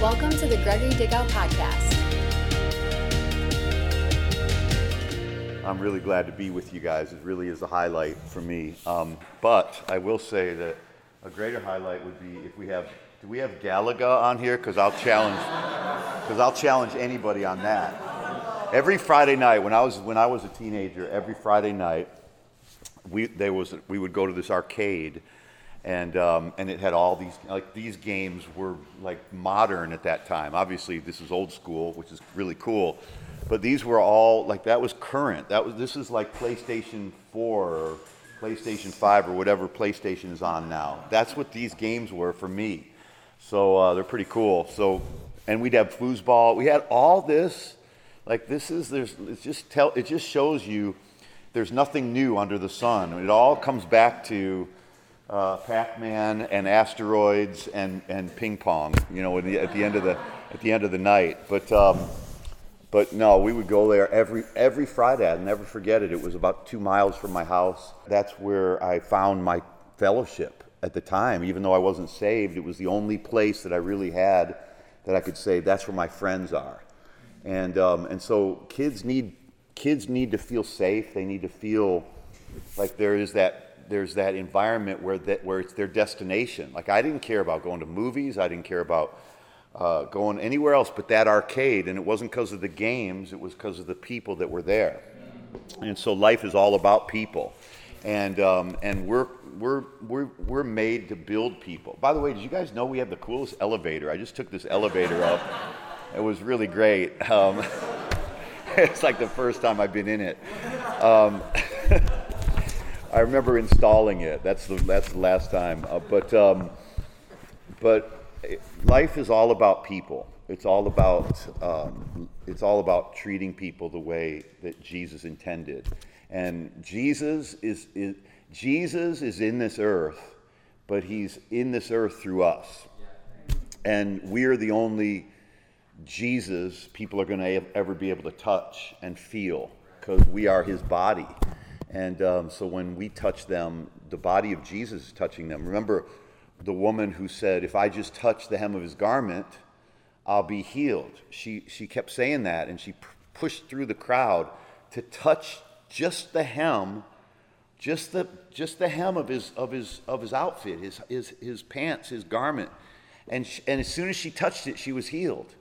Welcome to the Gregory Dickow Podcast. I'm really glad to be with you guys. It really is a highlight for me. Um, but I will say that a greater highlight would be if we have, do we have Galaga on here? Because I'll challenge, because I'll challenge anybody on that. Every Friday night, when I was when I was a teenager, every Friday night, we there was we would go to this arcade, and um, and it had all these like these games were like modern at that time. Obviously, this is old school, which is really cool, but these were all like that was current. That was this is like PlayStation Four or PlayStation Five or whatever PlayStation is on now. That's what these games were for me. So uh, they're pretty cool. So and we'd have foosball. We had all this. Like this is there's it just tell it just shows you there's nothing new under the sun. It all comes back to uh, Pac-Man and asteroids and, and ping pong. You know, at the, at the end of the at the end of the night. But um, but no, we would go there every every Friday. I'll never forget it. It was about two miles from my house. That's where I found my fellowship at the time. Even though I wasn't saved, it was the only place that I really had that I could say that's where my friends are. And um, and so kids need kids need to feel safe. They need to feel like there is that there's that environment where that where it's their destination. Like I didn't care about going to movies. I didn't care about uh, going anywhere else but that arcade. And it wasn't because of the games. It was because of the people that were there. And so life is all about people. And um, and we're we're we're we're made to build people. By the way, did you guys know we have the coolest elevator? I just took this elevator up. It was really great. Um, it's like the first time I've been in it. Um, I remember installing it. That's the that's the last time. Uh, but um, but life is all about people. It's all about um, it's all about treating people the way that Jesus intended. And Jesus is, is Jesus is in this earth, but he's in this earth through us. And we're the only Jesus people are going to ever be able to touch and feel because we are his body. And um, so when we touch them, the body of Jesus is touching them. Remember the woman who said, If I just touch the hem of his garment, I'll be healed. She, she kept saying that and she p- pushed through the crowd to touch just the hem, just the, just the hem of his, of his, of his outfit, his, his, his pants, his garment. And, she, and as soon as she touched it, she was healed.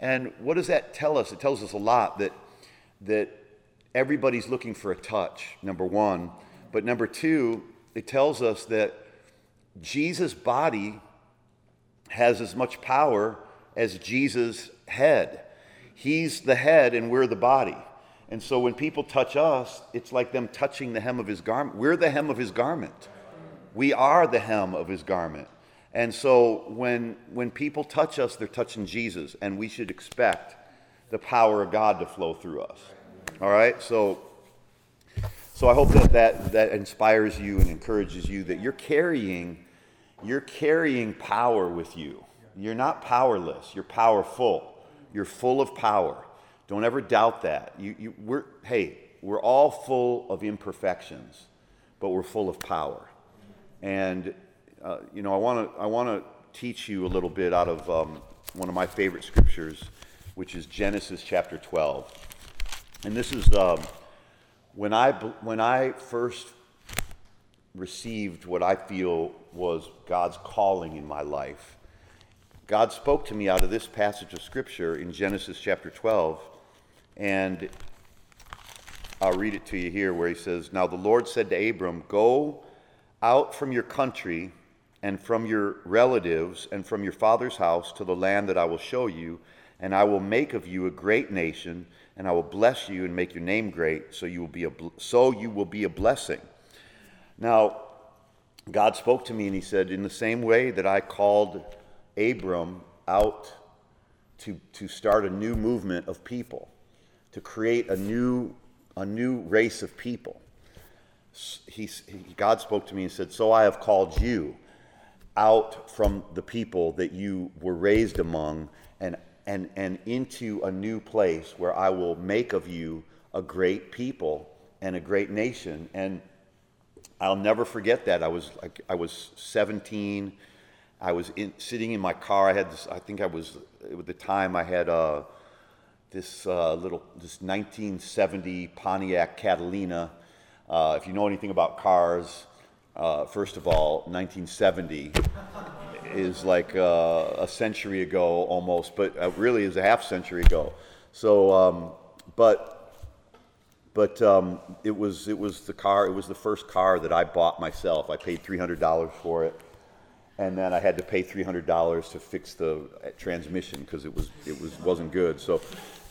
And what does that tell us? It tells us a lot that, that everybody's looking for a touch, number one. But number two, it tells us that Jesus' body has as much power as Jesus' head. He's the head and we're the body. And so when people touch us, it's like them touching the hem of his garment. We're the hem of his garment. We are the hem of his garment. And so when, when people touch us, they're touching Jesus, and we should expect the power of God to flow through us. All right? So, so I hope that, that that inspires you and encourages you that you're carrying, you're carrying power with you. You're not powerless, you're powerful. You're full of power. Don't ever doubt that. You, you, we're, hey, we're all full of imperfections, but we're full of power. And uh, you know, I want to I want to teach you a little bit out of um, one of my favorite scriptures, which is Genesis chapter 12. And this is um, when I when I first received what I feel was God's calling in my life. God spoke to me out of this passage of scripture in Genesis chapter 12, and I'll read it to you here where he says, Now the Lord said to Abram, Go out from your country and from your relatives and from your father's house to the land that I will show you, and I will make of you a great nation, and I will bless you and make your name great, so you will be a so you will be a blessing. Now, God spoke to me and he said, In the same way that I called Abram out to, to start a new movement of people, to create a new, a new race of people. He, he, God spoke to me and said, So I have called you out from the people that you were raised among and, and, into a new place where I will make of you a great people and a great nation. And I'll never forget that. I was like I was 17. I was in, sitting in my car. I had this, I think I was, at the time I had uh, this uh, little, this 1970 Pontiac Catalina. Uh, if you know anything about cars, uh, first of all, 1970 is like uh, a century ago almost, but uh, really is a half century ago. So, um, but but um, it was it was the car. It was the first car that I bought myself. I paid three hundred dollars for it, and then I had to pay three hundred dollars to fix the uh, transmission because it was it was wasn't good. So,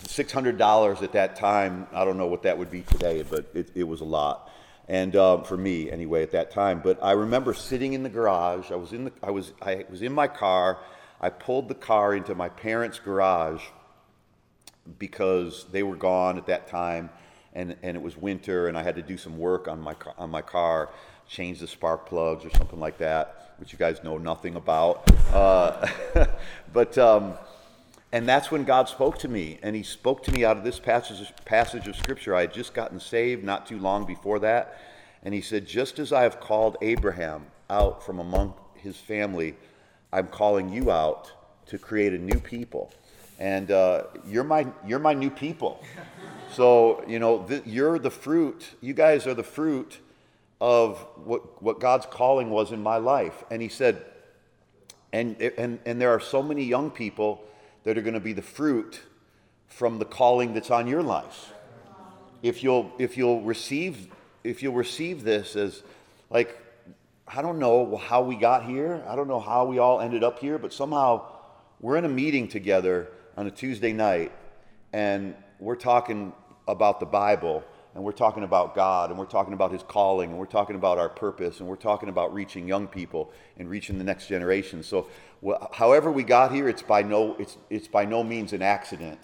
six hundred dollars at that time. I don't know what that would be today, but it, it was a lot, and um, for me anyway at that time. But I remember sitting in the garage. I was in the I was I was in my car. I pulled the car into my parents' garage because they were gone at that time and, and it was winter and I had to do some work on my, on my car, change the spark plugs or something like that, which you guys know nothing about. Uh, but, um, and that's when God spoke to me. And he spoke to me out of this passage, passage of scripture. I had just gotten saved not too long before that. And he said, Just as I have called Abraham out from among his family, I'm calling you out to create a new people. And uh, you're, my, you're my new people. So, you know, th- you're the fruit, you guys are the fruit of what, what God's calling was in my life. And he said, and, and, and there are so many young people that are going to be the fruit from the calling that's on your life. If you'll, if you'll receive, if you'll receive this as like, I don't know how we got here. I don't know how we all ended up here, but somehow we're in a meeting together on a Tuesday night and we're talking about the Bible and we're talking about God and we're talking about his calling and we're talking about our purpose and we're talking about reaching young people and reaching the next generation. So wh- however we got here, it's by no it's it's by no means an accident.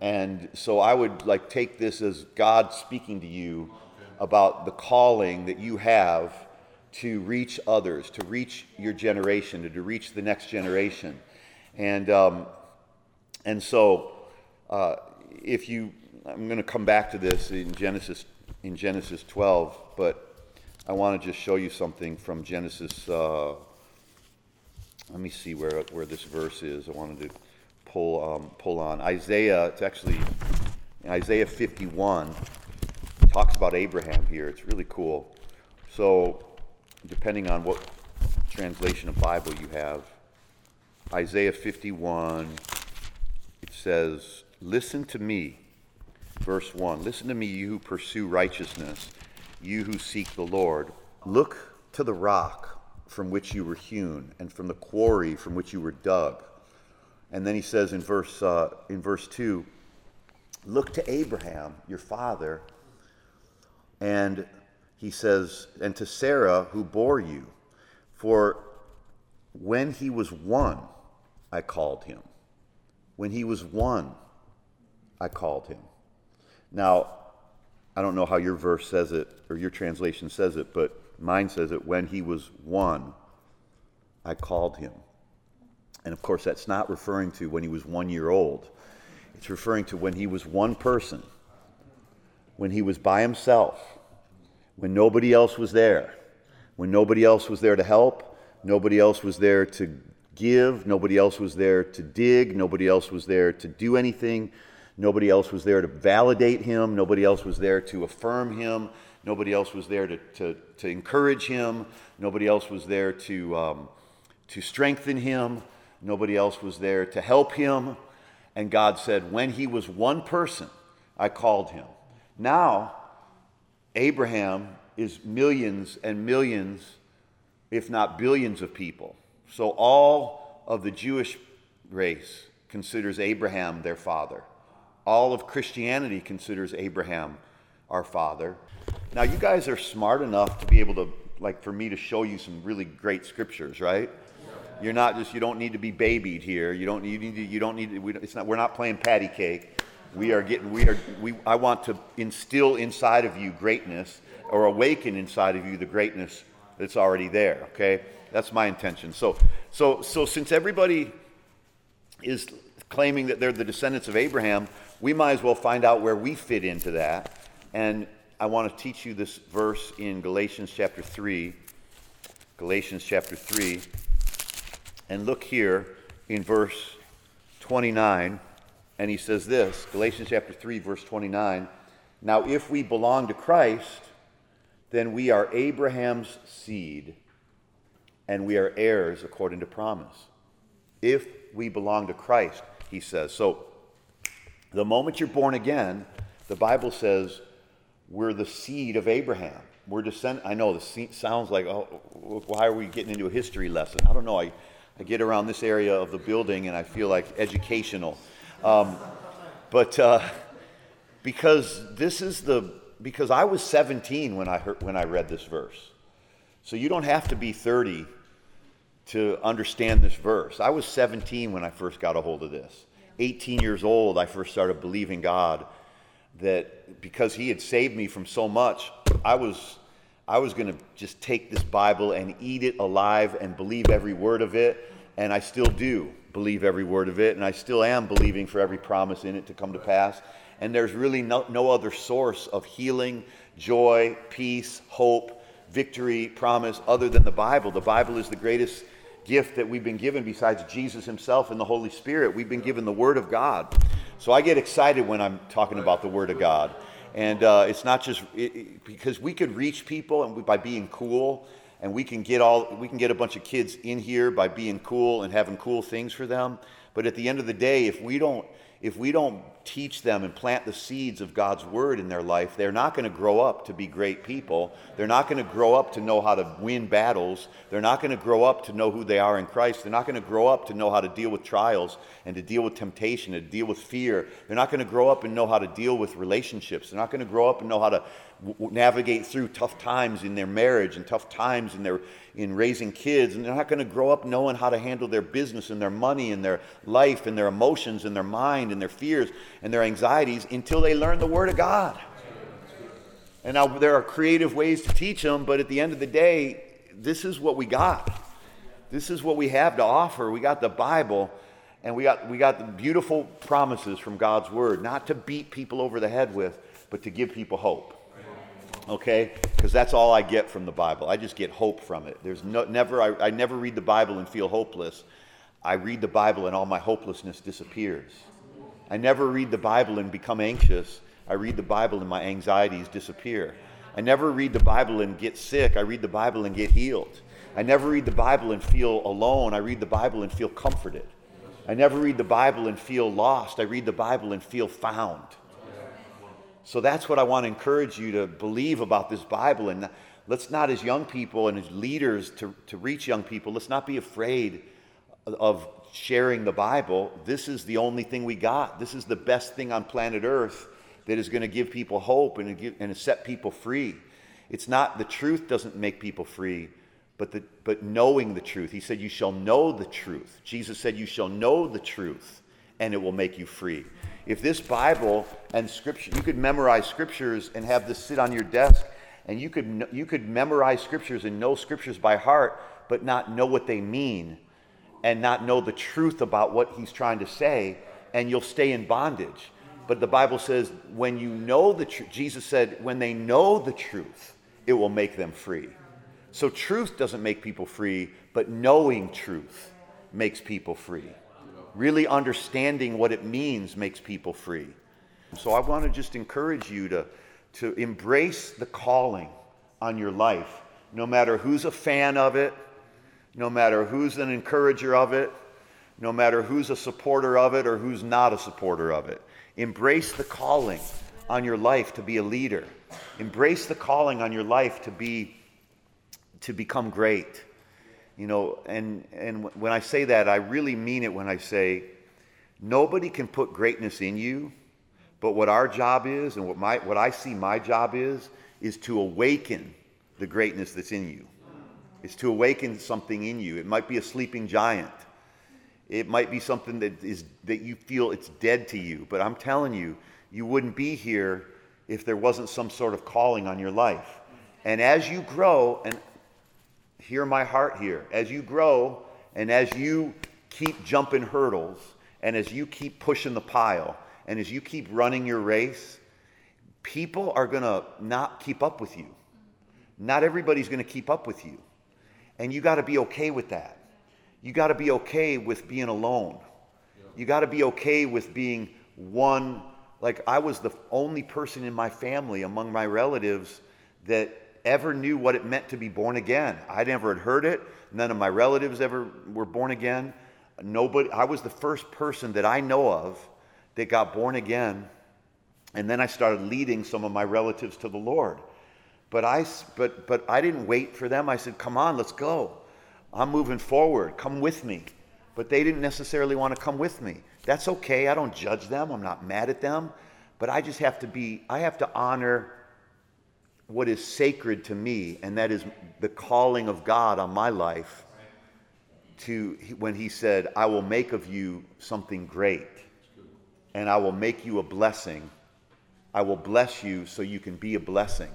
And so I would like take this as God speaking to you about the calling that you have to reach others, to reach your generation, to, to reach the next generation. And um, and so uh, if you I'm going to come back to this in Genesis in Genesis 12, but I want to just show you something from Genesis. Uh, let me see where where this verse is. I wanted to pull um, pull on Isaiah. It's actually Isaiah 51. Talks about Abraham here. It's really cool. So, depending on what translation of Bible you have, Isaiah 51. It says, "Listen to me." Verse 1 Listen to me, you who pursue righteousness, you who seek the Lord. Look to the rock from which you were hewn, and from the quarry from which you were dug. And then he says in verse, uh, in verse 2 Look to Abraham, your father, and he says, and to Sarah, who bore you. For when he was one, I called him. When he was one, I called him. Now, I don't know how your verse says it or your translation says it, but mine says it when he was one, I called him. And of course, that's not referring to when he was one year old. It's referring to when he was one person, when he was by himself, when nobody else was there, when nobody else was there to help, nobody else was there to give, nobody else was there to dig, nobody else was there to do anything. Nobody else was there to validate him. Nobody else was there to affirm him. Nobody else was there to, to, to encourage him. Nobody else was there to, um, to strengthen him. Nobody else was there to help him. And God said, When he was one person, I called him. Now, Abraham is millions and millions, if not billions, of people. So all of the Jewish race considers Abraham their father. All of Christianity considers Abraham our father. Now, you guys are smart enough to be able to, like, for me to show you some really great scriptures, right? You're not just, you don't need to be babied here. You don't need, to, you don't need, to, we, it's not, we're not playing patty cake. We are getting, we are, we, I want to instill inside of you greatness or awaken inside of you the greatness that's already there, okay? That's my intention. So, so, so since everybody is claiming that they're the descendants of Abraham, we might as well find out where we fit into that. And I want to teach you this verse in Galatians chapter 3. Galatians chapter 3. And look here in verse 29, and he says this Galatians chapter 3, verse 29. Now, if we belong to Christ, then we are Abraham's seed, and we are heirs according to promise. If we belong to Christ, he says. So, the moment you're born again, the Bible says we're the seed of Abraham. We're descend. I know this sounds like, oh, why are we getting into a history lesson? I don't know. I, I get around this area of the building and I feel like educational. Um, but uh, because this is the because I was 17 when I heard, when I read this verse. So you don't have to be 30 to understand this verse. I was 17 when I first got a hold of this. 18 years old, I first started believing God that because He had saved me from so much, I was I was going to just take this Bible and eat it alive and believe every word of it, and I still do believe every word of it, and I still am believing for every promise in it to come to pass. And there's really no, no other source of healing, joy, peace, hope, victory, promise other than the Bible. The Bible is the greatest gift that we've been given besides Jesus himself and the Holy Spirit. We've been given the Word of God. So I get excited when I'm talking about the Word of God. And uh, it's not just it, it, because we could reach people and we, by being cool, and we can get all we can get a bunch of kids in here by being cool and having cool things for them. But at the end of the day, if we don't if we don't teach them and plant the seeds of God's word in their life, they're not going to grow up to be great people. They're not going to grow up to know how to win battles. They're not going to grow up to know who they are in Christ. They're not going to grow up to know how to deal with trials and to deal with temptation and to deal with fear. They're not going to grow up and know how to deal with relationships. They're not going to grow up and know how to w- navigate through tough times in their marriage and tough times in their in raising kids and they're not going to grow up knowing how to handle their business and their money and their life and their emotions and their mind and their fears and their anxieties until they learn the word of God. And now there are creative ways to teach them, but at the end of the day, this is what we got. This is what we have to offer. We got the Bible and we got, we got the beautiful promises from God's word, not to beat people over the head with, but to give people hope okay? Because that's all I get from the Bible. I just get hope from it. There's no, never, I, I never read the Bible and feel hopeless. I read the Bible and all my hopelessness disappears. I never read the Bible and become anxious. I read the Bible and my anxieties disappear. I never read the Bible and get sick. I read the Bible and get healed. I never read the Bible and feel alone. I read the Bible and feel comforted. I never read the Bible and feel lost. I read the Bible and feel found. So that's what I want to encourage you to believe about this Bible. And let's not, as young people and as leaders to, to reach young people, let's not be afraid of sharing the Bible. This is the only thing we got. This is the best thing on planet Earth that is going to give people hope and, give, and set people free. It's not the truth doesn't make people free, but, the, but knowing the truth. He said, You shall know the truth. Jesus said, You shall know the truth, and it will make you free if this Bible and scripture, you could memorize scriptures and have this sit on your desk, and you could, you could memorize scriptures and know scriptures by heart, but not know what they mean and not know the truth about what he's trying to say, and you'll stay in bondage. But the Bible says, when you know the truth, Jesus said, when they know the truth, it will make them free. So truth doesn't make people free, but knowing truth makes people free. Really understanding what it means makes people free. So I want to just encourage you to, to embrace the calling on your life, no matter who's a fan of it, no matter who's an encourager of it, no matter who's a supporter of it or who's not a supporter of it. Embrace the calling on your life to be a leader. Embrace the calling on your life to be to become great. You know, and, and when I say that, I really mean it when I say nobody can put greatness in you, but what our job is and what, my, what I see my job is, is to awaken the greatness that's in you. It's to awaken something in you. It might be a sleeping giant. It might be something that is that you feel it's dead to you, but I'm telling you, you wouldn't be here if there wasn't some sort of calling on your life. And as you grow, and hear my heart here. As you grow and as you keep jumping hurdles and as you keep pushing the pile and as you keep running your race, people are going to not keep up with you. Not everybody's going to keep up with you. And you got to be okay with that. you got to be okay with being alone. You got to be okay with being one. Like, I was the only person in my family among my relatives that ever knew what it meant to be born again. I never had heard it. None of my relatives ever were born again. Nobody, I was the first person that I know of that got born again. And then I started leading some of my relatives to the Lord. But I, but, but I didn't wait for them. I said, Come on, let's go. I'm moving forward. Come with me. But they didn't necessarily want to come with me. That's okay. I don't judge them. I'm not mad at them. But I just have to be, I have to honor what is sacred to me, and that is the calling of God on my life to when he said, I will make of you something great, and I will make you a blessing. I will bless you so you can be a blessing.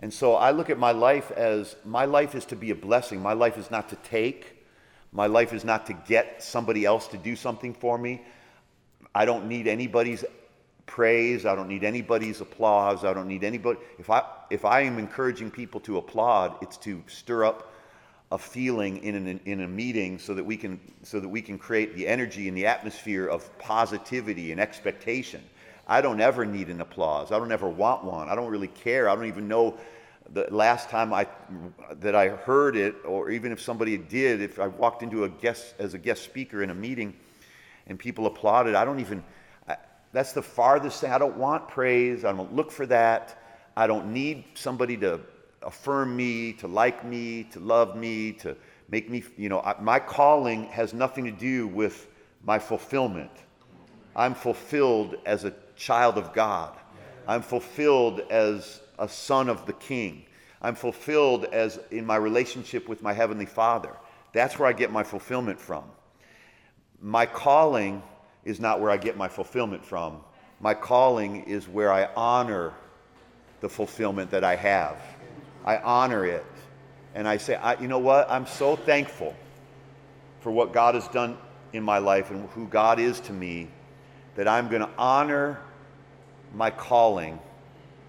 And so I look at my life as my life is to be a blessing. My life is not to take. My life is not to get somebody else to do something for me. I don't need anybody's praise. I don't need anybody's applause. I don't need anybody. If I, if I am encouraging people to applaud, it's to stir up a feeling in, an, in a meeting so that, we can, so that we can create the energy and the atmosphere of positivity and expectation. I don't ever need an applause. I don't ever want one. I don't really care. I don't even know the last time I, that I heard it, or even if somebody did, if I walked into a guest as a guest speaker in a meeting and people applauded, I don't even, that's the farthest thing. I don't want praise. I don't look for that. I don't need somebody to affirm me, to like me, to love me, to make me, you know, my calling has nothing to do with my fulfillment. I'm fulfilled as a child of God. I'm fulfilled as a son of the king. I'm fulfilled as in my relationship with my heavenly father. That's where I get my fulfillment from. My calling is not where I get my fulfillment from. My calling is where I honor the fulfillment that I have. I honor it. And I say, I, you know what? I'm so thankful for what God has done in my life and who God is to me that I'm going to honor my calling.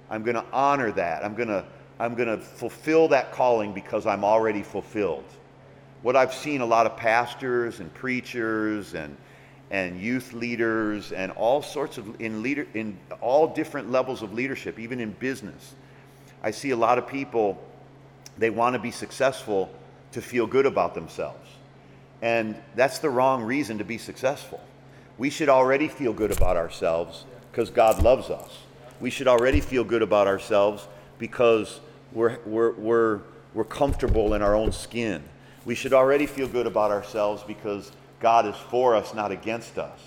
I'm going to honor that. I'm going to I'm going to fulfill that calling because I'm already fulfilled. What I've seen a lot of pastors and preachers and and youth leaders and all sorts of in leader in all different levels of leadership, even in business. I see a lot of people they want to be successful to feel good about themselves. And that's the wrong reason to be successful. We should already feel good about ourselves because God loves us. We should already feel good about ourselves because we're, we're, we're, we're comfortable in our own skin. We should already feel good about ourselves because God is for us, not against us.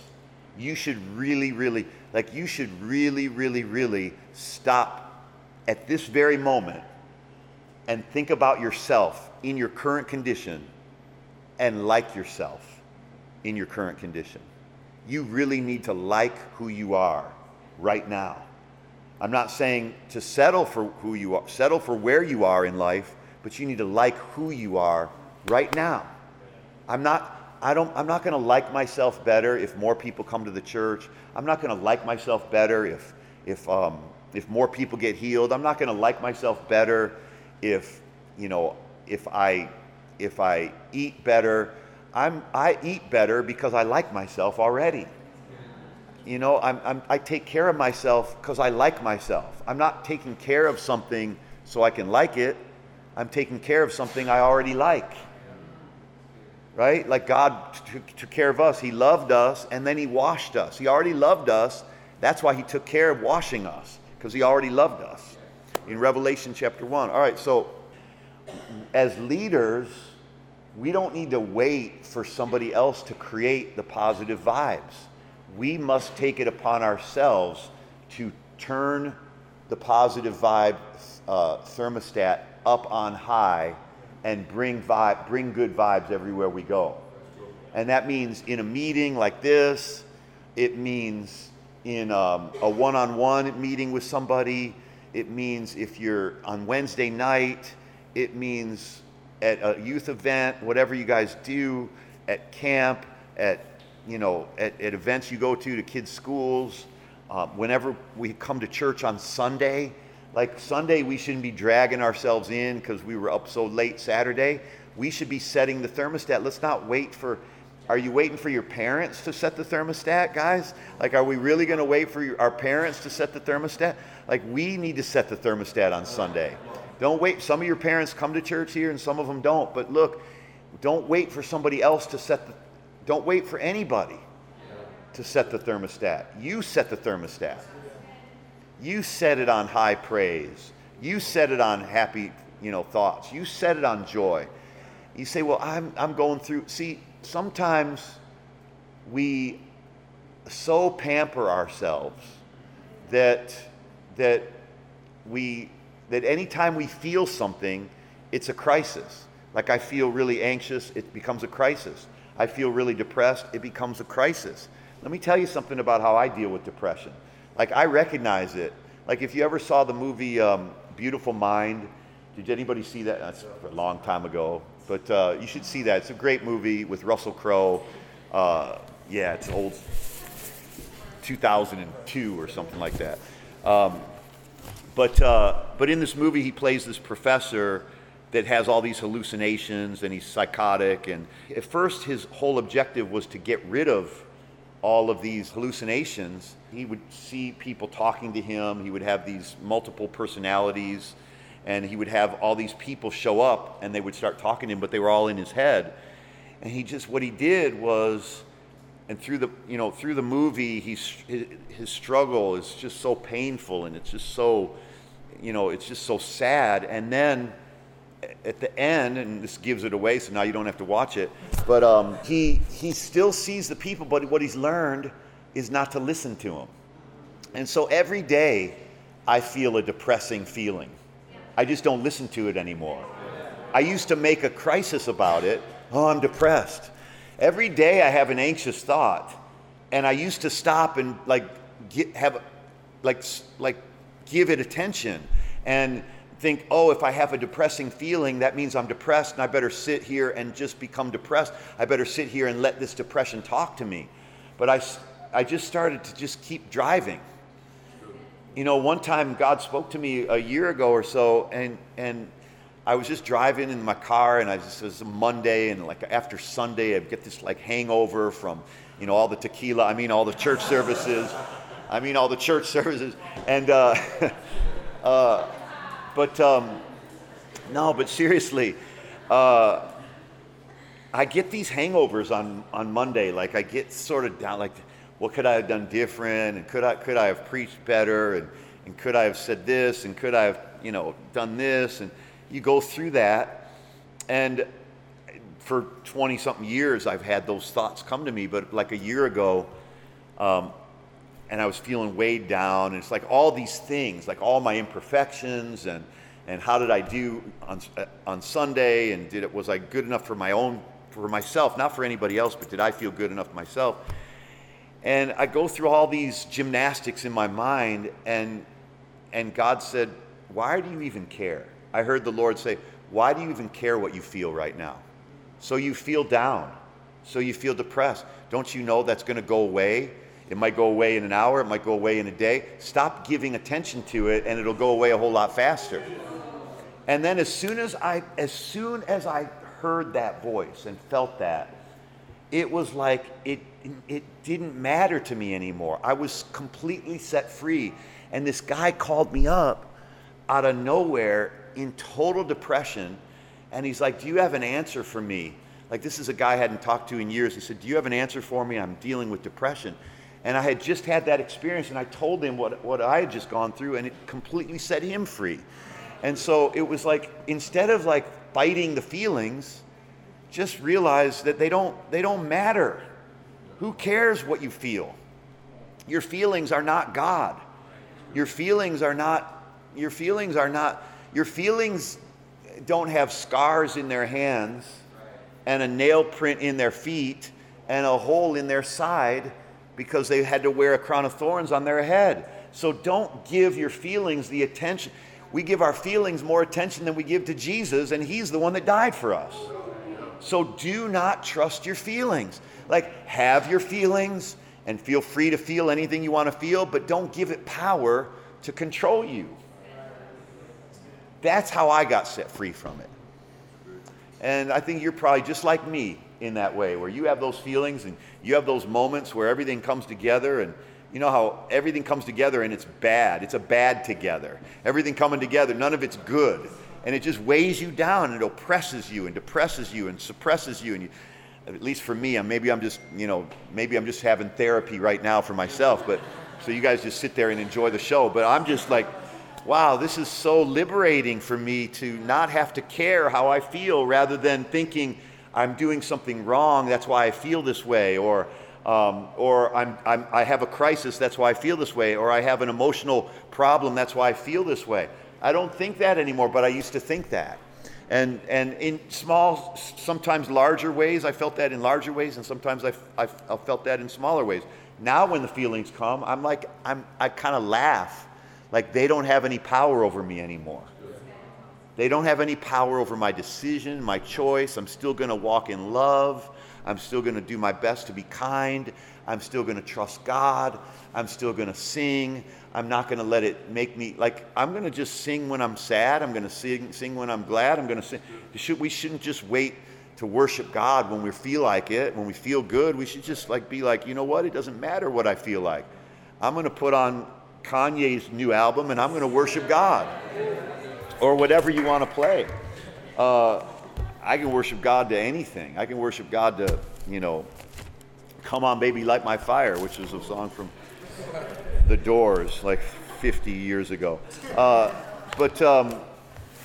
You should really, really, like, you should really, really, really stop at this very moment and think about yourself in your current condition and like yourself in your current condition. You really need to like who you are right now. I'm not saying to settle for who you are, settle for where you are in life, but you need to like who you are right now. I'm not I don't I'm not going to like myself better if more people come to the church. I'm not going to like myself better if if um, if more people get healed. I'm not going to like myself better if you know if I if I eat better. I'm I eat better because I like myself already. You know, I'm, I'm, i take care of myself because I like myself. I'm not taking care of something so I can like it. I'm taking care of something I already like. Right? Like God took, took care of us. He loved us and then He washed us. He already loved us. That's why He took care of washing us because He already loved us. In Revelation chapter 1. All right, so as leaders, we don't need to wait for somebody else to create the positive vibes we must take it upon ourselves to turn the positive vibe uh, thermostat up on high and bring, vibe, bring good vibes everywhere we go. And that means in a meeting like this, it means in um, a one on one meeting with somebody, it means if you're on Wednesday night, it means at a youth event, whatever you guys do, at camp, at you know, at, at events you go to, to kids' schools, uh, whenever we come to church on Sunday, like Sunday, we shouldn't be dragging ourselves in because we were up so late Saturday. we should be setting the thermostat. Let's not wait for. Are you waiting for your parents to set the thermostat, guys? Like, are we really going to wait for your, our parents to set the thermostat? Like, we need to set the thermostat on Sunday. Don't wait. Some of your parents come to church here and some of them don't. But look, don't wait for somebody else to set the, don't wait for anybody to set the thermostat. You set the thermostat. You set it on high praise. You set it on happy, you know, thoughts. You set it on joy. You say, well, I'm, I'm going through. See, sometimes we so pamper ourselves that, that we, that anytime we feel something, it's a crisis. Like I feel really anxious, it becomes a crisis. I feel really depressed, it becomes a crisis. Let me tell you something about how I deal with depression. Like, I recognize it. Like, if you ever saw the movie um, Beautiful Mind, did anybody see that? That's a long time ago. But uh, you should see that. It's a great movie with Russell Crowe. Uh, yeah, it's old, 2002 or something like that. Um, but, uh, but in this movie, he plays this professor that has all these hallucinations and he's psychotic. And at first, his whole objective was to get rid of all of these hallucinations. He would see people talking to him, he would have these multiple personalities, and he would have all these people show up and they would start talking to him, but they were all in his head. And he just, what he did was, and through the, you know, through the movie, he's, his, his struggle is just so painful and it's just so, you know, it's just so sad. And then at the end, and this gives it away, so now you don't have to watch it. But um, he he still sees the people, but what he's learned is not to listen to them. And so every day, I feel a depressing feeling. I just don't listen to it anymore. I used to make a crisis about it. Oh, I'm depressed. Every day I have an anxious thought, and I used to stop and like get, have like like give it attention and think, oh, if I have a depressing feeling, that means I'm depressed and I better sit here and just become depressed. I better sit here and let this depression talk to me. But I, I just started to just keep driving. You know, one time God spoke to me a year ago or so, and, and I was just driving in my car, and I just, it was Monday, and like after Sunday, I get this like hangover from, you know, all the tequila. I mean, all the church services. I mean, all the church services. And, uh, uh, but um, no, but seriously, uh, I get these hangovers on, on Monday. Like I get sort of down, like, what could I have done different? And could I, could I have preached better? And, and could I have said this? And could I have, you know, done this? And you go through that. And for 20 something years, I've had those thoughts come to me. But like a year ago, um, and I was feeling weighed down. And it's like all these things, like all my imperfections and and how did I do on uh, on Sunday? And did it was I good enough for my own for myself, not for anybody else, but did I feel good enough myself? And I go through all these gymnastics in my mind, and and God said, "Why do you even care?" I heard the Lord say, "Why do you even care what you feel right now?" So you feel down, so you feel depressed. Don't you know that's going to go away? It might go away in an hour, it might go away in a day. Stop giving attention to it and it'll go away a whole lot faster. And then as soon as I as soon as I heard that voice and felt that, it was like it it didn't matter to me anymore. I was completely set free. And this guy called me up out of nowhere in total depression and he's like, "Do you have an answer for me?" Like this is a guy I hadn't talked to in years. He said, "Do you have an answer for me? I'm dealing with depression." And I had just had that experience, and I told him what, what I had just gone through, and it completely set him free. And so it was like, instead of like fighting the feelings, just realize that they don't, they don't matter. Who cares what you feel? Your feelings are not God. Your feelings are not, your feelings are not, your feelings don't have scars in their hands and a nail print in their feet and a hole in their side because they had to wear a crown of thorns on their head. So don't give your feelings the attention. We give our feelings more attention than we give to Jesus, and He's the one that died for us. So do not trust your feelings. Like, have your feelings and feel free to feel anything you want to feel, but don't give it power to control you. That's how I got set free from it. And I think you're probably just like me in that way, where you have those feelings and you have those moments where everything comes together and you know how everything comes together and it's bad. It's a bad together. Everything coming together, none of it's good. And it just weighs you down and it oppresses you and depresses you and suppresses you. And you, at least for me, maybe I'm just, you know, maybe I'm just having therapy right now for myself. But so you guys just sit there and enjoy the show. But I'm just like, wow, this is so liberating for me to not have to care how I feel rather than thinking I'm doing something wrong, that's why I feel this way, or, um, or I'm, I'm, I have a crisis, that's why I feel this way, or I have an emotional problem, that's why I feel this way. I don't think that anymore, but I used to think that. And, and in small, sometimes larger ways, I felt that in larger ways, and sometimes I, I, I felt that in smaller ways. Now, when the feelings come, I'm like, I'm, I kind of laugh like they don't have any power over me anymore. They don't have any power over my decision, my choice. I'm still going to walk in love. I'm still going to do my best to be kind. I'm still going to trust God. I'm still going to sing. I'm not going to let it make me like I'm going to just sing when I'm sad. I'm going to sing sing when I'm glad. I'm going to sing. Should, we shouldn't just wait to worship God when we feel like it, when we feel good. We should just like be like, you know what? It doesn't matter what I feel like. I'm going to put on Kanye's new album and I'm going to worship God. Or whatever you want to play. Uh, I can worship God to anything. I can worship God to, you know, Come On Baby Light My Fire, which is a song from The Doors like 50 years ago. Uh, but um,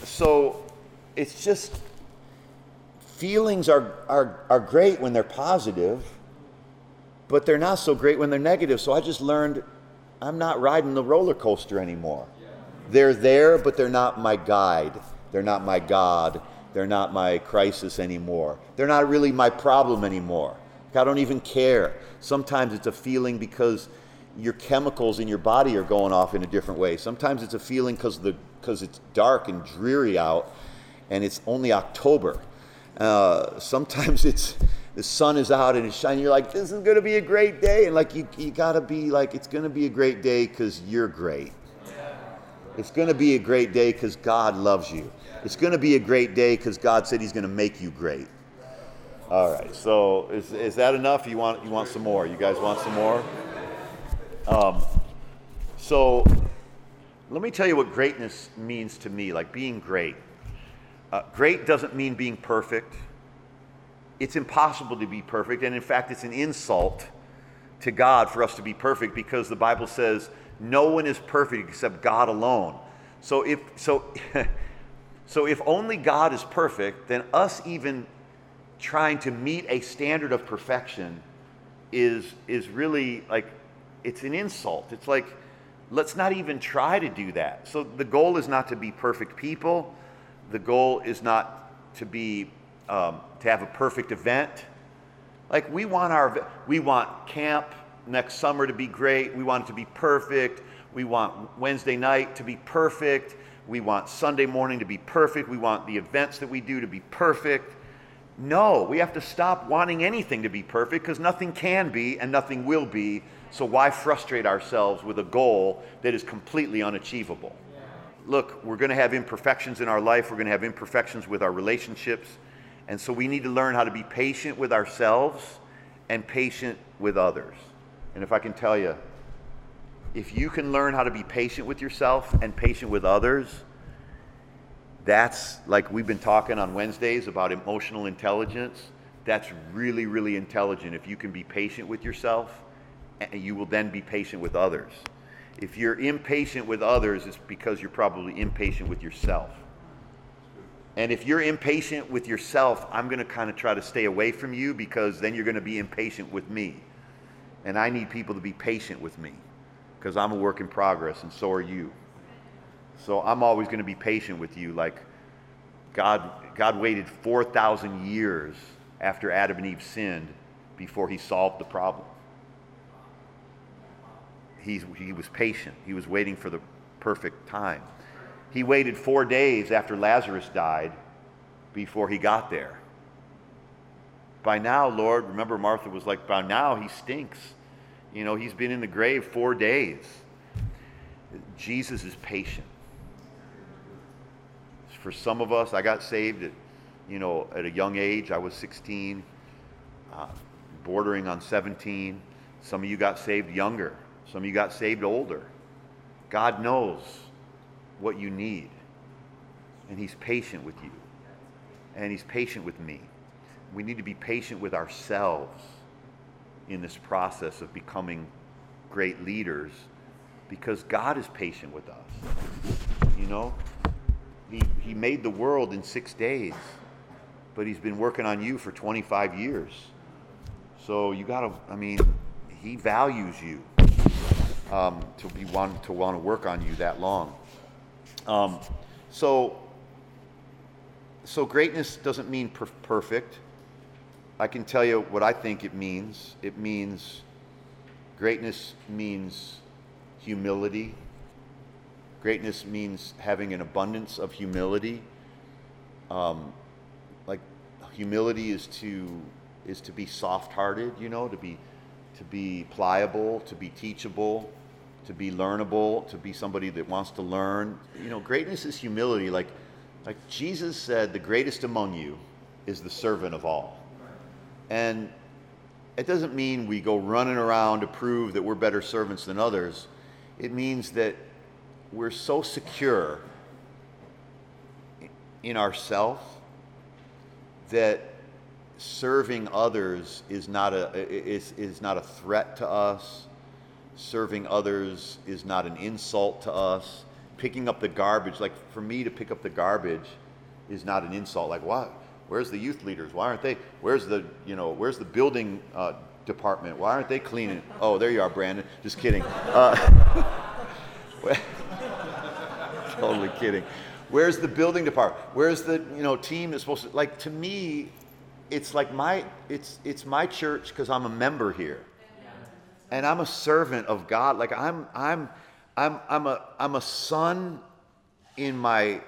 so it's just feelings are, are, are great when they're positive, but they're not so great when they're negative. So I just learned I'm not riding the roller coaster anymore. They're there, but they're not my guide. They're not my God. They're not my crisis anymore. They're not really my problem anymore. I don't even care. Sometimes it's a feeling because your chemicals in your body are going off in a different way. Sometimes it's a feeling because the because it's dark and dreary out, and it's only October. Uh, sometimes it's the sun is out and it's shining. You're like, this is going to be a great day. And like, you, you got to be like, it's going to be a great day because you're great. It's going to be a great day because God loves you. It's going to be a great day because God said He's going to make you great. All right. So is, is that enough? You want you want some more? You guys want some more? Um, so let me tell you what greatness means to me. Like being great. Uh, great doesn't mean being perfect it's impossible to be perfect. And in fact, it's an insult to God for us to be perfect because the Bible says no one is perfect except God alone. So if, so, so if only God is perfect, then us even trying to meet a standard of perfection is, is really like, it's an insult. It's like, let's not even try to do that. So the goal is not to be perfect people. The goal is not to be um, to have a perfect event. Like we want our we want camp next summer to be great. We want it to be perfect. We want Wednesday night to be perfect. We want Sunday morning to be perfect. We want the events that we do to be perfect. No, we have to stop wanting anything to be perfect because nothing can be and nothing will be. So why frustrate ourselves with a goal that is completely unachievable? Look, we're going to have imperfections in our life. We're going to have imperfections with our relationships. And so we need to learn how to be patient with ourselves and patient with others. And if I can tell you, if you can learn how to be patient with yourself and patient with others, that's like we've been talking on Wednesdays about emotional intelligence. That's really, really intelligent. If you can be patient with yourself, you will then be patient with others. If you're impatient with others, it's because you're probably impatient with yourself. And if you're impatient with yourself, I'm going to kind of try to stay away from you because then you're going to be impatient with me. And I need people to be patient with me because I'm a work in progress and so are you. So I'm always going to be patient with you. Like God, God waited 4,000 years after Adam and Eve sinned before he solved the problem. He, he was patient, he was waiting for the perfect time. He waited four days after Lazarus died before he got there. By now, Lord, remember Martha was like, by now he stinks. You know, he's been in the grave four days. Jesus is patient. For some of us, I got saved at you know, at a young age. I was 16, uh, bordering on 17. Some of you got saved younger. Some of you got saved older. God knows what you need, and He's patient with you, and He's patient with me. We need to be patient with ourselves in this process of becoming great leaders because God is patient with us. You know, he, he made the world in six days, but He's been working on you for 25 years. So you got to, I mean, He values you um, to be want to want to work on you that long. Um, so, so greatness doesn't mean per- perfect. I can tell you what I think it means. It means greatness means humility. Greatness means having an abundance of humility. Um, like humility is to is to be soft-hearted, you know, to be to be pliable, to be teachable, to be learnable, to be somebody that wants to learn. You know, greatness is humility. Like like Jesus said, the greatest among you is the servant of all. And it doesn't mean we go running around to prove that we're better servants than others. It means that we're so secure in ourselves that serving others is not a is, is not a threat to us. Serving others is not an insult to us. Picking up the garbage like for me to pick up the garbage is not an insult. Like what where's the youth leaders why aren't they where's the you know where's the building uh, department why aren't they cleaning oh there you are brandon just kidding uh, totally kidding. Where's the building department? Where's the you know team that's supposed to like to me, it's like my it's it's my church because I'm a member here. And I'm a servant of God. Like I'm I'm I'm I'm a I'm a son in my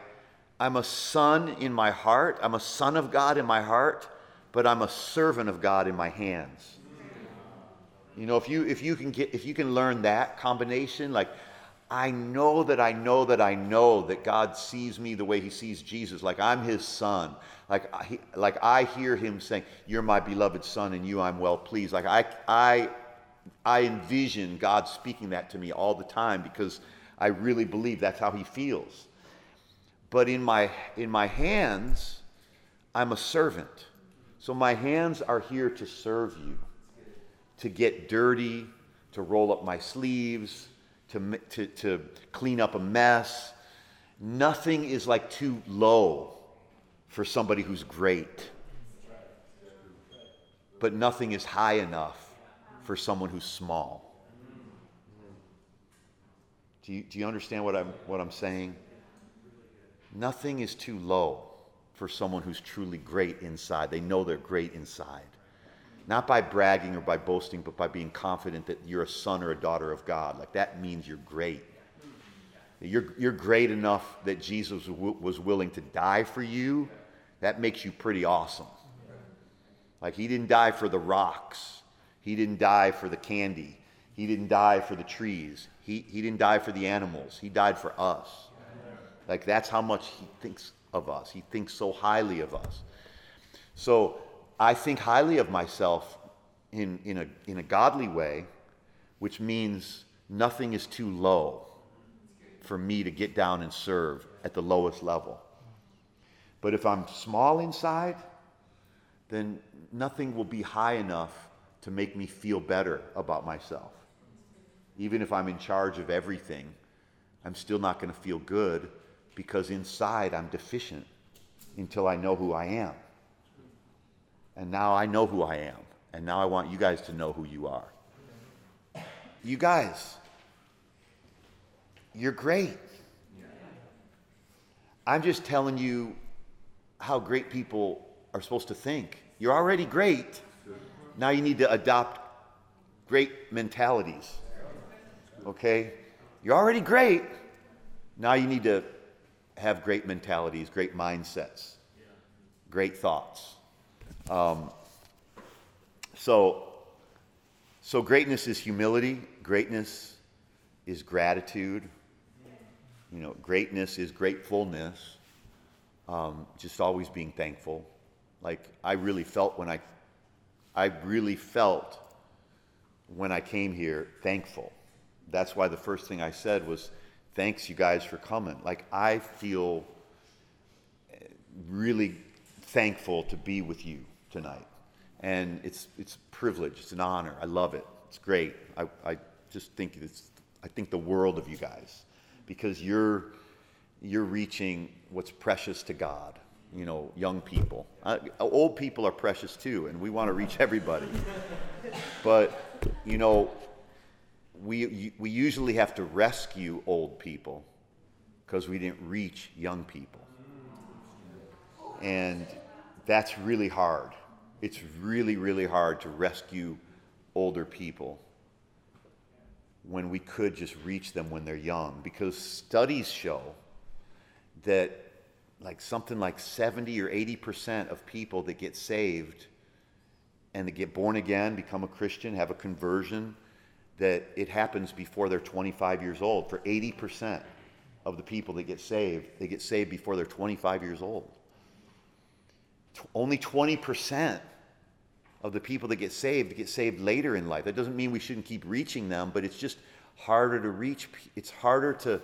I'm a son in my heart. I'm a son of God in my heart, but I'm a servant of God in my hands. You know, if you if you can get if you can learn that combination, like I know that I know that I know that God sees me the way He sees Jesus, like I'm His son. Like I, like I hear Him saying, "You're my beloved son, and you I'm well pleased." Like I I I envision God speaking that to me all the time because I really believe that's how He feels. But in my in my hands, I'm a servant. So my hands are here to serve you, to get dirty, to roll up my sleeves to, to, to clean up a mess. Nothing is like too low for somebody who's great. But nothing is high enough for someone who's small. Do you, do you understand what I'm, what I'm saying? Nothing is too low for someone who's truly great inside. They know they're great inside. Not by bragging or by boasting, but by being confident that you're a son or a daughter of God. Like that means you're great. You're, you're great enough that Jesus was willing to die for you. That makes you pretty awesome. Like he didn't die for the rocks, he didn't die for the candy, he didn't die for the trees, he, he didn't die for the animals, he died for us. Like that's how much he thinks of us. He thinks so highly of us. So I think highly of myself in, in, a, in a godly way, which means nothing is too low for me to get down and serve at the lowest level. But if I'm small inside, then nothing will be high enough to make me feel better about myself. Even if I'm in charge of everything, I'm still not going to feel good because inside I'm deficient until I know who I am. And now I know who I am. And now I want you guys to know who you are. You guys, you're great. I'm just telling you how great people are supposed to think. You're already great. Now you need to adopt great mentalities. Okay? You're already great. Now you need to have great mentalities, great mindsets, great thoughts. Um, so, so greatness is humility. Greatness is gratitude. You know, greatness is gratefulness. um, just always being thankful. Like I really felt when I, I really felt when I came here thankful. That's why the first thing I said was, "Thanks you guys for coming." Like I feel really thankful to be with you tonight, and it's it's a privilege. It's an honor. I love it. It's great. I, I just think it's I think the world of you guys because you're you're reaching what's precious to God. You know, young people, uh, old people are precious too, and we want to reach everybody. but you know, we we usually have to rescue old people because we didn't reach young people, and that's really hard. It's really really hard to rescue older people when we could just reach them when they're young because studies show that like something like 70 or 80% of people that get saved and that get born again, become a Christian, have a conversion, that it happens before they're 25 years old. For 80% of the people that get saved, they get saved before they're 25 years old. Only 20% of the people that get saved get saved later in life. That doesn't mean we shouldn't keep reaching them, but it's just harder to reach. It's harder to,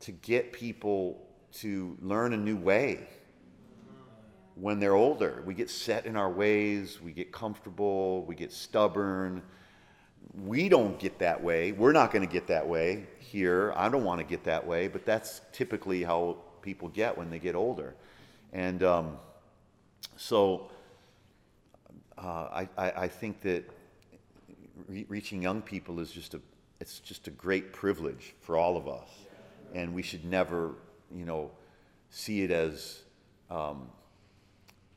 to get people to learn a new way when they're older. We get set in our ways, we get comfortable, we get stubborn. We don't get that way. We're not going to get that way here. I don't want to get that way, but that's typically how people get when they get older. And um, so uh, I, I, think that re- reaching young people is just a, it's just a great privilege for all of us. And we should never, you know, see it as, um,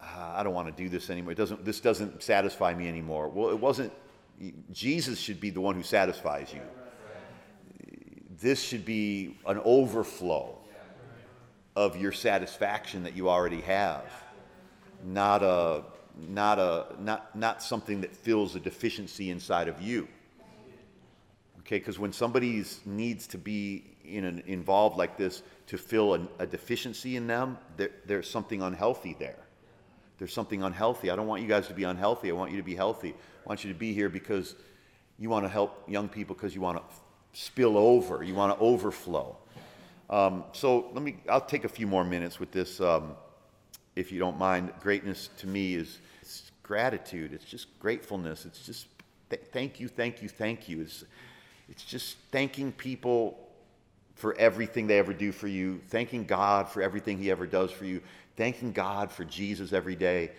ah, I don't want to do this anymore. It doesn't, this doesn't satisfy me anymore. Well, it wasn't, Jesus should be the one who satisfies you. This should be an overflow of your satisfaction that you already have, not a, not, a, not, not something that fills a deficiency inside of you. Okay, because when somebody needs to be in an, involved like this to fill a, a deficiency in them, there, there's something unhealthy there. There's something unhealthy. I don't want you guys to be unhealthy. I want you to be healthy. Want you to be here because you want to help young people because you want to spill over. You want to overflow. Um, so let me. I'll take a few more minutes with this, um, if you don't mind. Greatness to me is gratitude. It's just gratefulness. It's just th- thank you, thank you, thank you. It's, it's just thanking people for everything they ever do for you, thanking God for everything He ever does for you, thanking God for Jesus every day.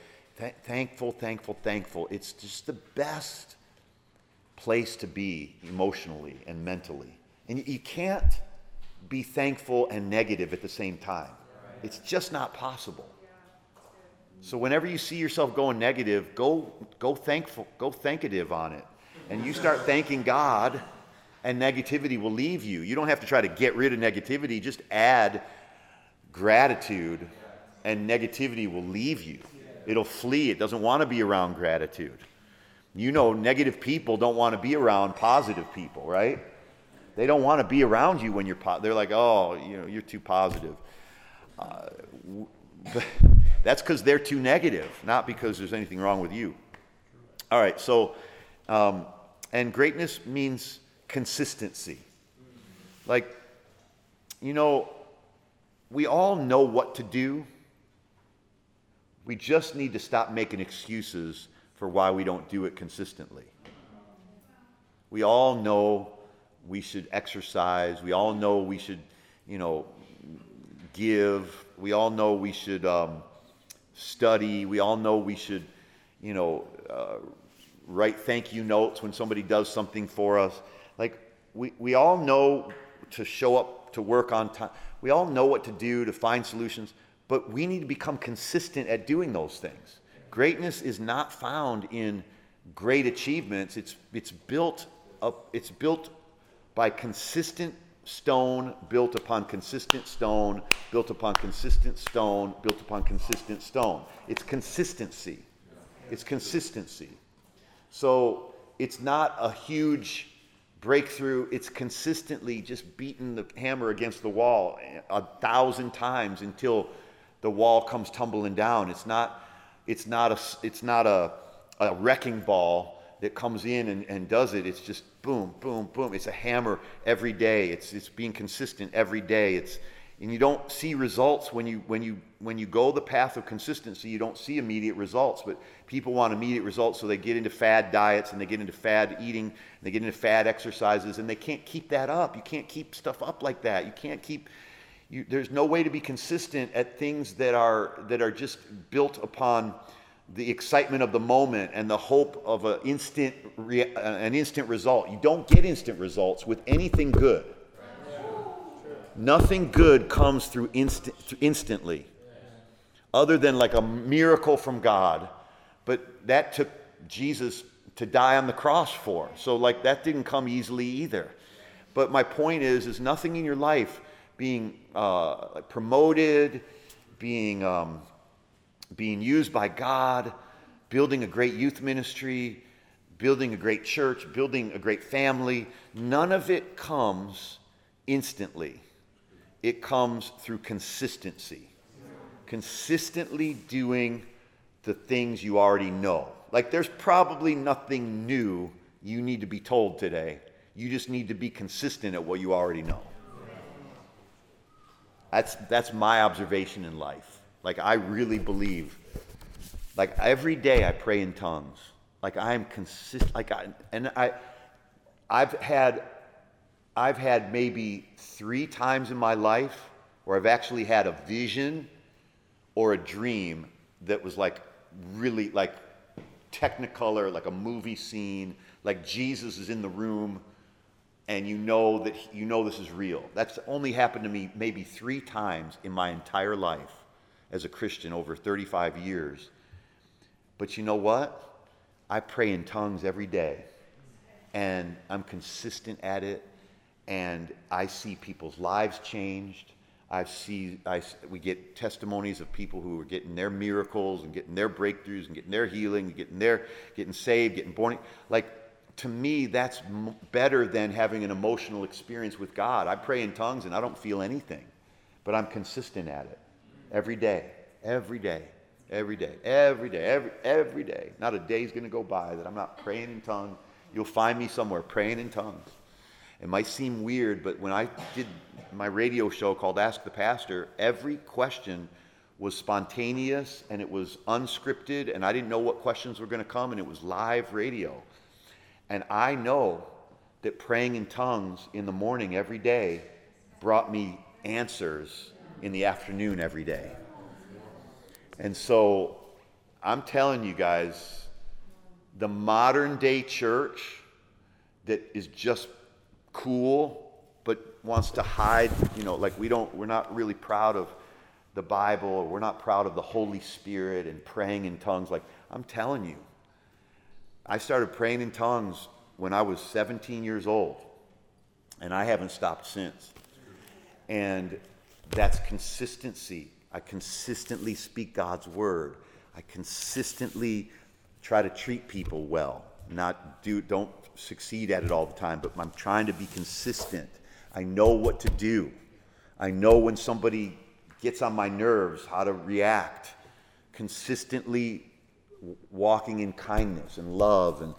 Th- thankful, thankful, thankful. It's just the best place to be emotionally and mentally. And you, you can't be thankful and negative at the same time. It's just not possible. So whenever you see yourself going negative, go go thankful, go thankative on it. And you start thanking God and negativity will leave you. You don't have to try to get rid of negativity, just add gratitude and negativity will leave you. It'll flee. It doesn't want to be around gratitude. You know, negative people don't want to be around positive people, right? They don't want to be around you when you're po- they're like, "Oh, you know, you're too positive." Uh, that's because they're too negative, not because there's anything wrong with you. All right, so, um, and greatness means consistency. Like, you know, we all know what to do. We just need to stop making excuses for why we don't do it consistently. We all know we should exercise. We all know we should, you know, give. We all know we should um, study. We all know we should, you know, uh, write thank you notes when somebody does something for us. Like, we, we all know to show up to work on time. We all know what to do to find solutions, but we need to become consistent at doing those things. Greatness is not found in great achievements. It's, it's built up, it's built by consistent stone built upon consistent stone, built upon consistent stone, built upon consistent stone. It's consistency. It's consistency. So it's not a huge breakthrough. It's consistently just beating the hammer against the wall a thousand times until the wall comes tumbling down. It's not, it's not, a, it's not a, a wrecking ball that comes in and, and does it. It's just boom, boom, boom. It's a hammer every day. It's, it's being consistent every day. It's, and you don't see results when you, when, you, when you go the path of consistency, you don't see immediate results. But people want immediate results, so they get into fad diets and they get into fad eating, and they get into fad exercises, and they can't keep that up. You can't keep stuff up like that. You can't keep you, there's no way to be consistent at things that are, that are just built upon the excitement of the moment and the hope of an instant, rea- uh, an instant result. You don't get instant results with anything good. Nothing good comes through instant, instantly, other than like a miracle from God. But that took Jesus to die on the cross for. So like that didn't come easily either. But my point is, is nothing in your life being uh, promoted, being, um, being used by God, building a great youth ministry, building a great church, building a great family. None of it comes instantly, it comes through consistency. Consistently doing the things you already know. Like, there's probably nothing new you need to be told today. You just need to be consistent at what you already know. That's, that's my observation in life. Like, I really believe, like, every day I pray in tongues. Like, I'm consistent, like, I, and I, I've had, I've had maybe three times in my life where I've actually had a vision or a dream that was like really like technicolor, like a movie scene, like Jesus is in the room and you know that you know this is real. That's only happened to me maybe three times in my entire life as a Christian over 35 years. But you know what? I pray in tongues every day, and I'm consistent at it, and I see people's lives changed. I see, I, we get testimonies of people who are getting their miracles and getting their breakthroughs and getting their healing, and getting their, getting saved, getting born. Like to me, that's m- better than having an emotional experience with God. I pray in tongues and I don't feel anything, but I'm consistent at it every day, every day, every day, every day, every, every day. Not a day's going to go by that I'm not praying in tongues. You'll find me somewhere praying in tongues. It might seem weird, but when I did my radio show called Ask the Pastor, every question was spontaneous and it was unscripted, and I didn't know what questions were going to come, and it was live radio. And I know that praying in tongues in the morning every day brought me answers in the afternoon every day. And so I'm telling you guys, the modern day church that is just cool but wants to hide, you know, like we don't, we're not really proud of the Bible or we're not proud of the Holy Spirit and praying in tongues. Like, I'm telling you, I started praying in tongues when I was 17 years old, and I haven't stopped since. And that's consistency. I consistently speak God's word. I consistently try to treat people well. Not do don't succeed at it all the time, but I'm trying to be consistent. I know what to do. I know when somebody gets on my nerves how to react. Consistently walking in kindness and love and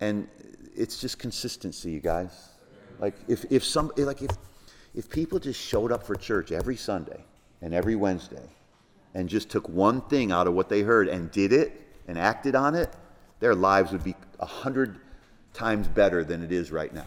and it's just consistency you guys. Like if, if some like if if people just showed up for church every sunday and every wednesday and just took one thing out of what they heard and did it and acted on it their lives would be a hundred times better than it is right now.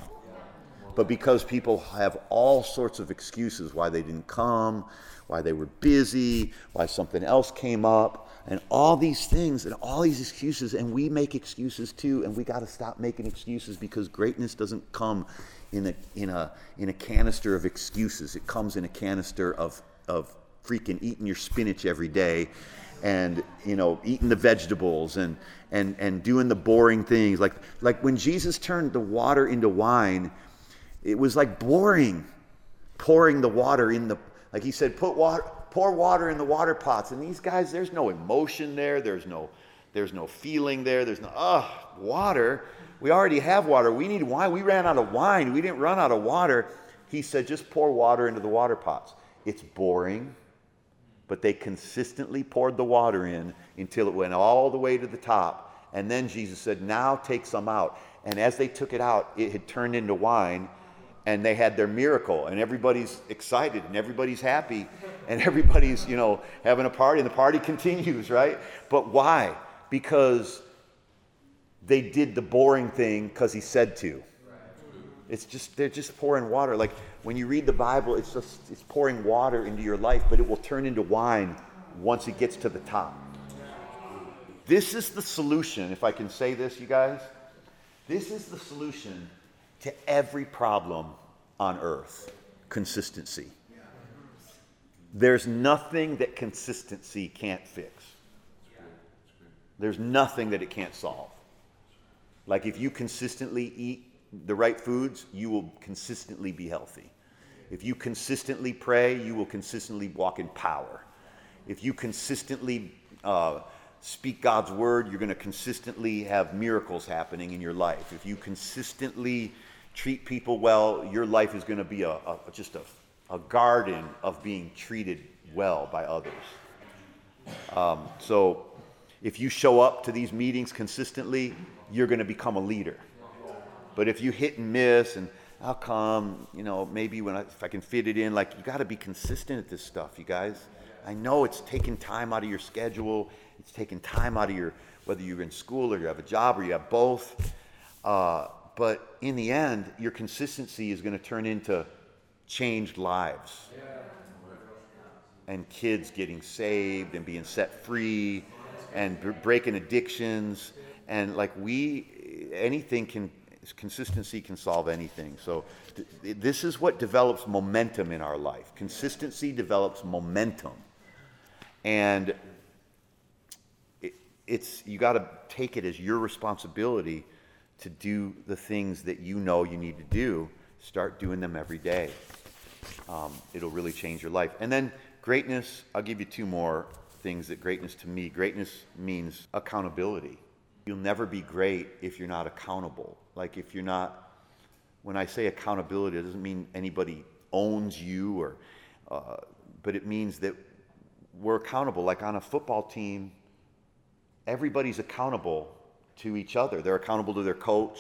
But because people have all sorts of excuses why they didn't come why they were busy why something else came up and all these things and all these excuses and we make excuses too and we got to stop making excuses because greatness doesn't come in a in a in a canister of excuses. It comes in a canister of of freaking eating your spinach every day and you know eating the vegetables and and and doing the boring things. Like like when Jesus turned the water into wine it was like boring pouring the water in the like he said put water pour water in the water pots. And these guys, there's no emotion there. There's no, there's no feeling there. There's no, oh, water. We already have water. We need wine. We ran out of wine. We didn't run out of water. He said, just pour water into the water pots. It's boring. but they consistently poured the water in until it went all the way to the top. And then Jesus said, Now take some out. And as they took it out, it had turned into wine, and they had their miracle. And everybody's excited, and everybody's happy, and everybody's, you know, having a party, and the party continues, right? But why? Because they did the boring thing because he said to. It's just they're just pouring water. Like when you read the Bible, it's just it's pouring water into your life, but it will turn into wine once it gets to the top. This is the solution, if I can say this, you guys. This is the solution to every problem on earth consistency. There's nothing that consistency can't fix. There's nothing that it can't solve. Like if you consistently eat the right foods, you will consistently be healthy. If you consistently pray, you will consistently walk in power. If you consistently uh, speak God's word, you're going to consistently have miracles happening in your life. If you consistently treat people well, your life is going to be a, a just a, a garden of being treated well by others. Um, so if you show up to these meetings consistently, you're going to become a leader. But if you hit and miss and I'll come, you know, maybe when I, if I can fit it in, like you got to be consistent at this stuff, you guys. I know it's taking time out of your schedule. It's taking time out of your, whether you're in school or you have a job or you have both. Uh, but in the end, your consistency is going to turn into changed lives. And kids getting saved and being set free and b- breaking addictions. And like we, anything can consistency can solve anything. So th- this is what develops momentum in our life. Consistency develops momentum, and it, it's you got to take it as your responsibility to do the things that you know you need to do. Start doing them every day. Um, it'll really change your life. And then greatness. I'll give you two more things that greatness to me. Greatness means accountability. You'll never be great if you're not accountable. Like if you're not, when I say accountability, it doesn't mean anybody owns you or, uh, but it means that we're accountable. Like on a football team, everybody's accountable to each other. They're accountable to their coach,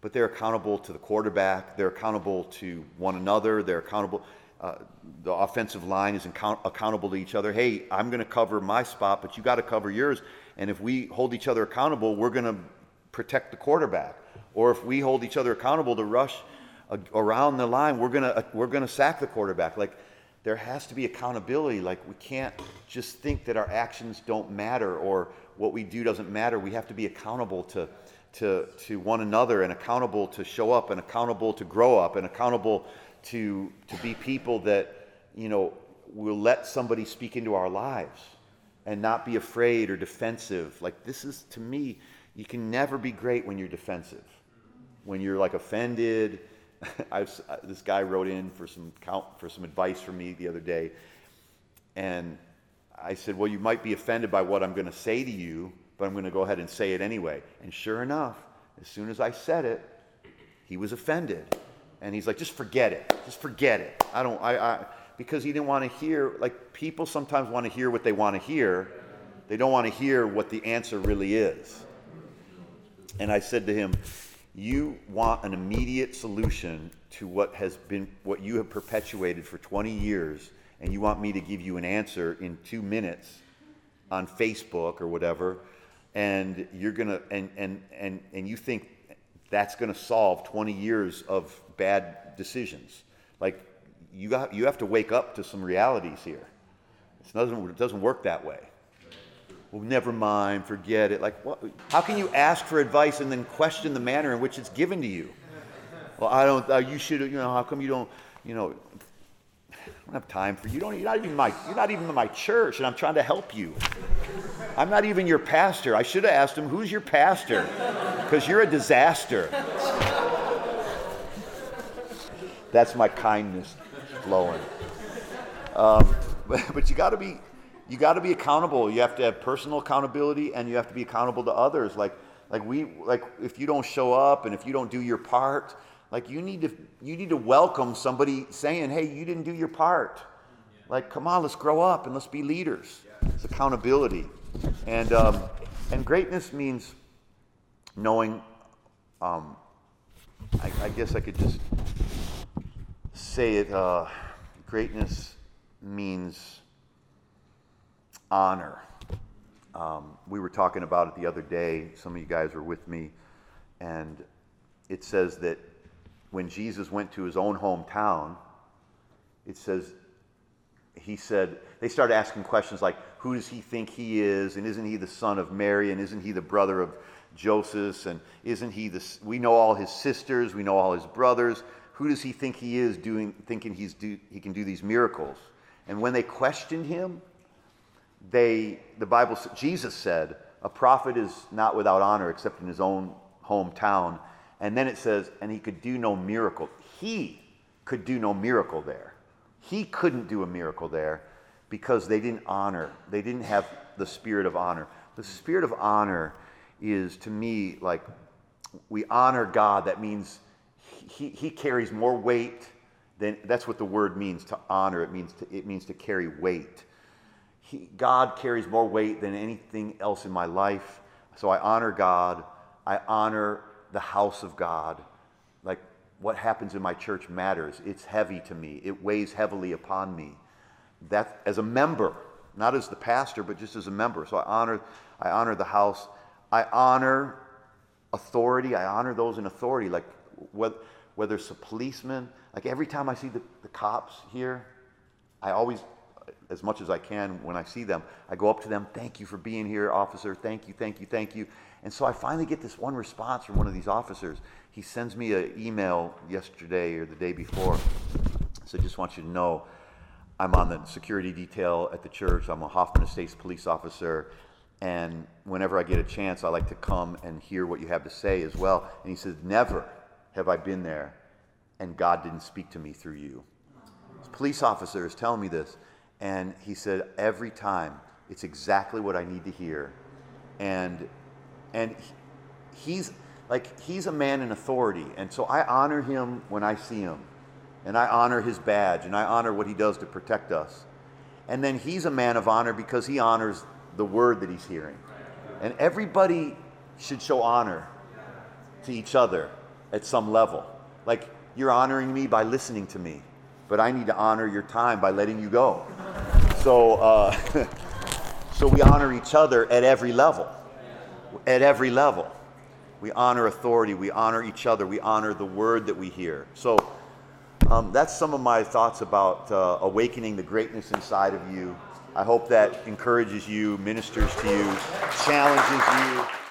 but they're accountable to the quarterback. They're accountable to one another. They're accountable. Uh, the offensive line is account- accountable to each other. Hey, I'm going to cover my spot, but you got to cover yours. And if we hold each other accountable, we're going to protect the quarterback. Or if we hold each other accountable to rush around the line, we're going to we're going to sack the quarterback. Like there has to be accountability. Like we can't just think that our actions don't matter or what we do doesn't matter. We have to be accountable to to to one another and accountable to show up and accountable to grow up and accountable to to be people that you know will let somebody speak into our lives and not be afraid or defensive. Like this is to me, you can never be great when you're defensive. When you're like offended. I've, uh, this guy wrote in for some count, for some advice from me the other day, and I said, "Well, you might be offended by what I'm going to say to you, but I'm going to go ahead and say it anyway." And sure enough, as soon as I said it, he was offended, and he's like, "Just forget it. Just forget it. I don't. I, I because he didn't want to hear, like, people sometimes want to hear what they want to hear. They don't want to hear what the answer really is. And I said to him, You want an immediate solution to what has been, what you have perpetuated for 20 years, and you want me to give you an answer in two minutes on Facebook or whatever, and you're gonna, and, and, and, and you think that's gonna solve 20 years of bad decisions. Like, you, got, you have to wake up to some realities here. It doesn't, it doesn't work that way. Well, never mind, forget it. Like, what? How can you ask for advice and then question the manner in which it's given to you? Well, I don't. Uh, you should. You know, how come you don't? You know, I don't have time for you. you don't, you're not even my. You're not even my church, and I'm trying to help you. I'm not even your pastor. I should have asked him, "Who's your pastor?" Because you're a disaster. That's my kindness flowing. Um, but, but you got to be you got to be accountable. You have to have personal accountability, and you have to be accountable to others. Like like we like if you don't show up and if you don't do your part, like you need to you need to welcome somebody saying, "Hey, you didn't do your part." like, come on, let's grow up and let's be leaders. It's accountability. And, um, and greatness means knowing, um, I, I, guess I could just say it uh, greatness means honor. Um, we were talking about it the other day. Some of you guys were with me. And it says that when Jesus went to his own hometown, it says, he said, they started asking questions like, who does he think he is? And isn't he the son of Mary? And isn't he the brother of Joseph? And isn't he the, we know all his sisters, we know all his brothers. Who does he think he is doing, thinking he's do, he can do these miracles? And when they questioned him, they, the Bible, Jesus said, a prophet is not without honor except in his own hometown. And then it says, and he could do no miracle. He could do no miracle there. He couldn't do a miracle there because they didn't honor, they didn't have the spirit of honor. The spirit of honor is to me like we honor God. That means he, he carries more weight than that's what the word means to honor. It means to, it means to carry weight. He, God carries more weight than anything else in my life. So I honor God. I honor the house of God. Like what happens in my church matters. It's heavy to me, it weighs heavily upon me. That as a member, not as the pastor, but just as a member. So I honor, I honor the house. I honor authority. I honor those in authority, like whether, whether it's a policeman. Like every time I see the, the cops here, I always, as much as I can when I see them, I go up to them, thank you for being here, officer. Thank you, thank you, thank you. And so I finally get this one response from one of these officers. He sends me an email yesterday or the day before. So just want you to know I'm on the security detail at the church. I'm a Hoffman Estates police officer. And whenever I get a chance, I like to come and hear what you have to say as well. And he says, Never have I been there and God didn't speak to me through you. This police officer is telling me this. And he said, Every time, it's exactly what I need to hear. And and he's like he's a man in authority. And so i honor him when i see him. And i honor his badge. And i honor what he does to protect us. And then he's a man of honor because he honors the word that he's hearing. And everybody should show honor to each other at some level. Like you're honoring me by listening to me but i need to honor your time by letting you go. So uh, so we honor each other at every level at every level. We honor authority, we honor each other, we honor the word that we hear. So um, that's some of my thoughts about uh, awakening the greatness inside of you. I hope that encourages you, ministers to you, challenges you.